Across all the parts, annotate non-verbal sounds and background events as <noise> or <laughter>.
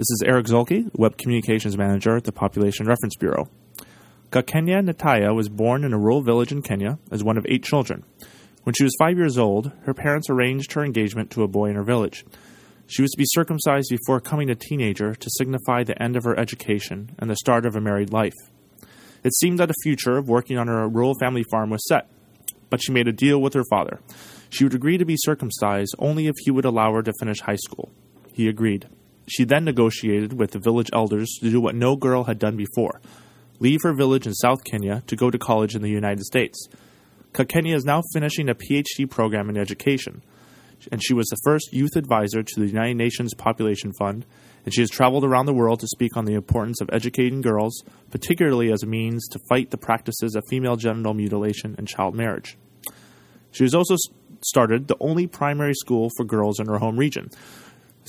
This is Eric Zuehlke, Web Communications Manager at the Population Reference Bureau. Kakenya Ntaiya was born in a rural village in Kenya as one of eight children. When she was five years old, her parents arranged her engagement to a boy in her village. She was to be circumcised before coming a teenager to signify the end of her education and the start of a married life. It seemed that a future of working on her rural family farm was set, but she made a deal with her father. She would agree to be circumcised only if he would allow her to finish high school. He agreed. She then negotiated with the village elders to do what no girl had done before leave her village in South Kenya to go to college in the United States. Kakenya is now finishing a PhD program in education, and she was the first youth advisor to the United Nations Population Fund, and she has traveled around the world to speak on the importance of educating girls, particularly as a means to fight the practices of female genital mutilation and child marriage. She has also started the only primary school for girls in her home region.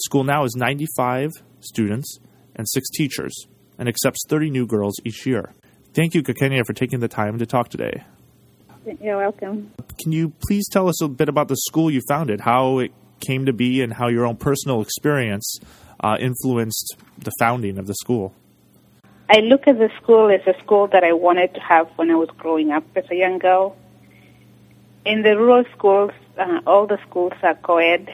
School now has 95 students and six teachers and accepts 30 new girls each year. Thank you, Kakenya, for taking the time to talk today. You're welcome. Can you please tell us a bit about the school you founded, how it came to be, and how your own personal experience uh, influenced the founding of the school? I look at the school as a school that I wanted to have when I was growing up as a young girl. In the rural schools, uh, all the schools are co-ed,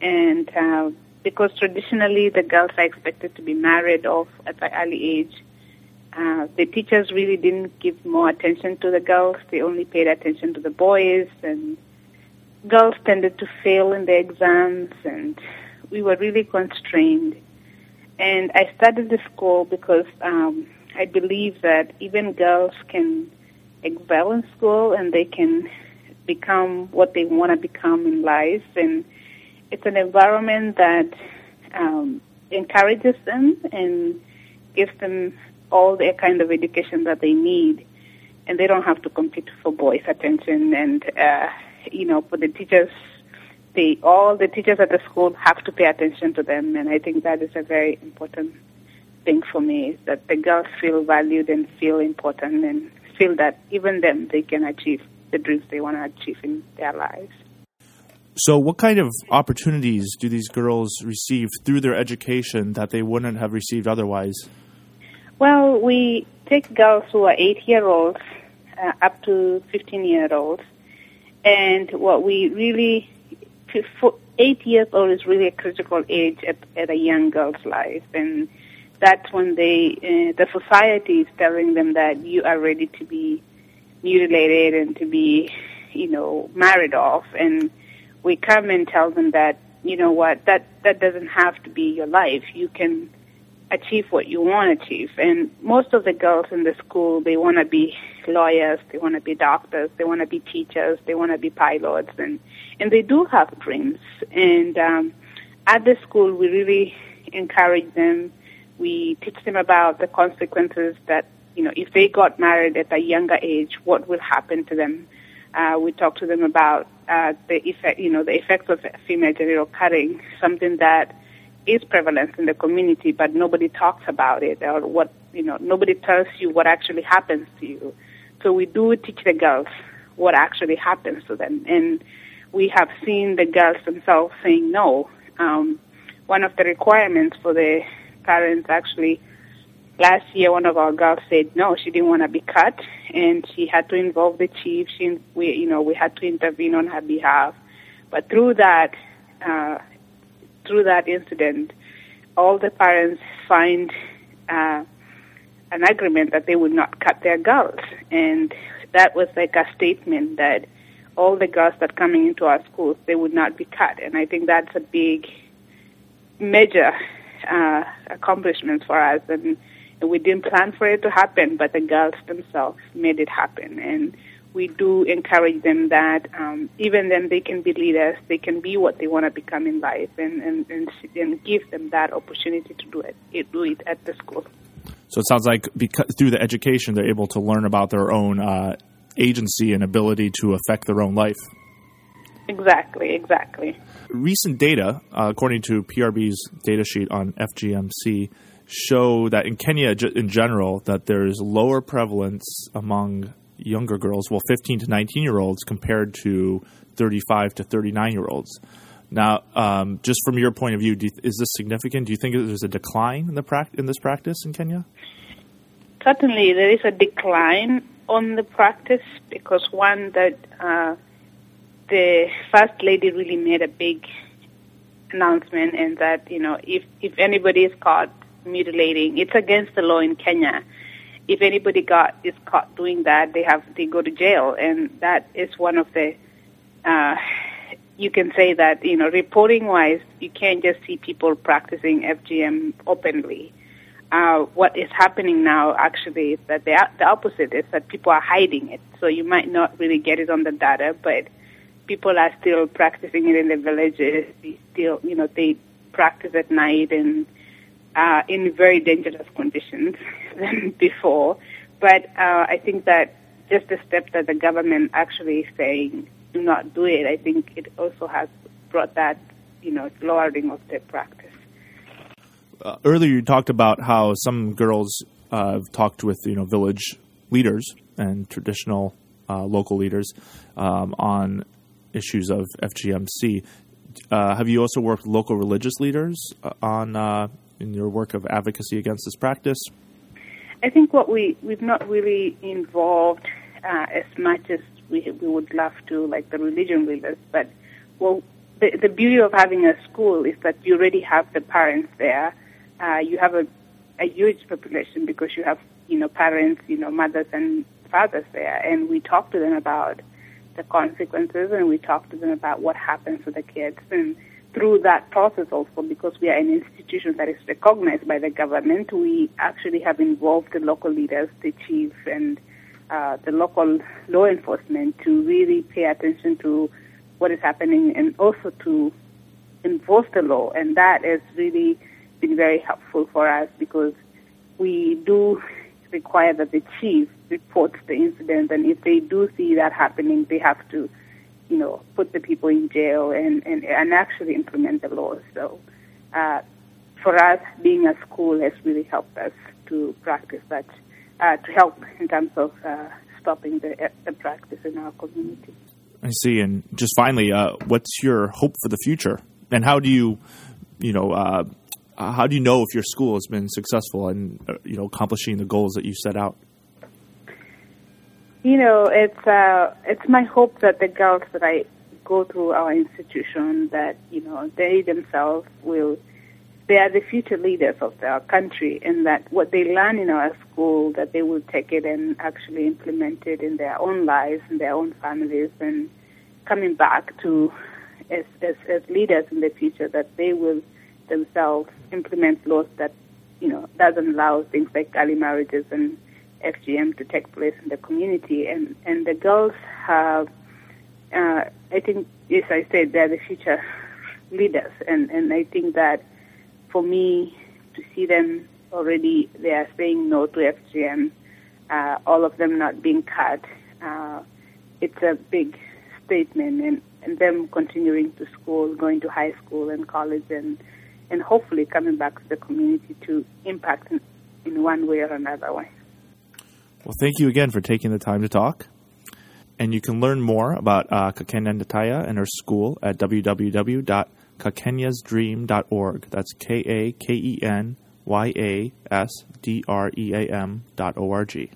and uh, because traditionally the girls are expected to be married off at an early age, uh, the teachers really didn't give more attention to the girls. They only paid attention to the boys, and girls tended to fail in the exams, and we were really constrained. And I started the school because um, I believe that even girls can excel in school and they can become what they want to become in life. And it's an environment that um, encourages them and gives them all the kind of education that they need, and they don't have to compete for boys' attention. And uh, you know, for the teachers, they all the teachers at the school have to pay attention to them, and I think that is a very important thing for me is that the girls feel valued and feel important and feel that even them they can achieve the dreams they want to achieve in their lives. So, what kind of opportunities do these girls receive through their education that they wouldn't have received otherwise? Well, we take girls who are eight year olds uh, up to 15 year olds. And what we really, eight years old is really a critical age at, at a young girl's life. And that's when they, uh, the society is telling them that you are ready to be mutilated and to be, you know, married off. And we come and tell them that, you know what, that, that doesn't have to be your life. You can achieve what you want to achieve. And most of the girls in the school, they want to be lawyers, they want to be doctors, they want to be teachers, they want to be pilots, and and they do have dreams. And um, at the school, we really encourage them. We teach them about the consequences that you know if they got married at a younger age, what will happen to them. Uh, we talk to them about uh, the effect, you know, the effects of female genital cutting, something that is prevalent in the community, but nobody talks about it or what, you know, nobody tells you what actually happens to you. So we do teach the girls what actually happens to them. And we have seen the girls themselves saying no. Um, one of the requirements for the parents actually, last year one of our girls said no, she didn't want to be cut and she had to involve the chief. She, we, you know, we had to intervene on her behalf. But through that, uh, through that incident, all the parents signed uh, an agreement that they would not cut their girls, and that was like a statement that all the girls that coming into our schools they would not be cut, and I think that's a big major uh, accomplishment for us, and, and we didn't plan for it to happen, but the girls themselves made it happen, and we do encourage them that um, even then they can be leaders, they can be what they want to become in life, and, and, and, and give them that opportunity to do it, do it at the school. So it sounds like because, through the education, they're able to learn about their own uh, agency and ability to affect their own life. Exactly, exactly. Recent data, uh, according to PRB's data sheet on FGMC, show that in Kenya in general that there's lower prevalence among younger girls, well, 15 to 19 year olds compared to 35 to 39 year olds. Now, um, just from your point of view, you, is this significant? Do you think there's a decline in the pra- in this practice in Kenya? Certainly, there is a decline on the practice because one that uh, the first lady really made a big announcement, and that you know if if anybody is caught mutilating, it's against the law in Kenya. If anybody got is caught doing that, they have they go to jail, and that is one of the. Uh, you can say that you know reporting wise, you can't just see people practicing FGM openly. Uh, what is happening now actually is that the the opposite is that people are hiding it. So you might not really get it on the data, but people are still practicing it in the villages. They still, you know, they practice at night and uh, in very dangerous conditions <laughs> than before. But uh, I think that just the step that the government actually is saying do not do it, I think it also has brought that, you know, lowering of the practice. Uh, earlier, you talked about how some girls uh, have talked with you know village leaders and traditional uh, local leaders um, on issues of FGMC. Uh, have you also worked with local religious leaders uh, on in your work of advocacy against this practice? I think what we we've not really involved as much as we we would love to, like the religion leaders, but well, the, the beauty of having a school is that you already have the parents there uh, you have a, a huge population because you have, you know, parents, you know, mothers and fathers there, and we talk to them about the consequences, and we talk to them about what happens to the kids, and through that process also, because we are an institution that is recognized by the government, we actually have involved the local leaders, the chief, and uh, the local law enforcement to really pay attention to what is happening and also to enforce the law. And that has really been very helpful for us because we do require that the chief reports the incident, and if they do see that happening, they have to, you know, put the people in jail and, and, and actually implement the laws. So uh, for us, being a school has really helped us to practice that, uh, to help in terms of uh, stopping the, the practice in our community. I see. And just finally, uh, what's your hope for the future? And how do you, you know, uh, uh, how do you know if your school has been successful in uh, you know accomplishing the goals that you set out? You know, it's uh, it's my hope that the girls that I go through our institution that you know they themselves will they are the future leaders of our country and that what they learn in our school that they will take it and actually implement it in their own lives and their own families and coming back to as, as, as leaders in the future that they will themselves implement laws that, you know, doesn't allow things like early marriages and FGM to take place in the community. And, and the girls have, uh, I think, as I said, they're the future <laughs> leaders. And, and I think that for me to see them already, they are saying no to FGM, uh, all of them not being cut, uh, it's a big statement. And, and them continuing to school, going to high school and college and and hopefully coming back to the community to impact in, in one way or another way. Well, thank you again for taking the time to talk. And you can learn more about uh, Kakenya Ntaiya and her school at www.kakenyasdream.org. That's K A K E N Y A S D R E A M dot O R G.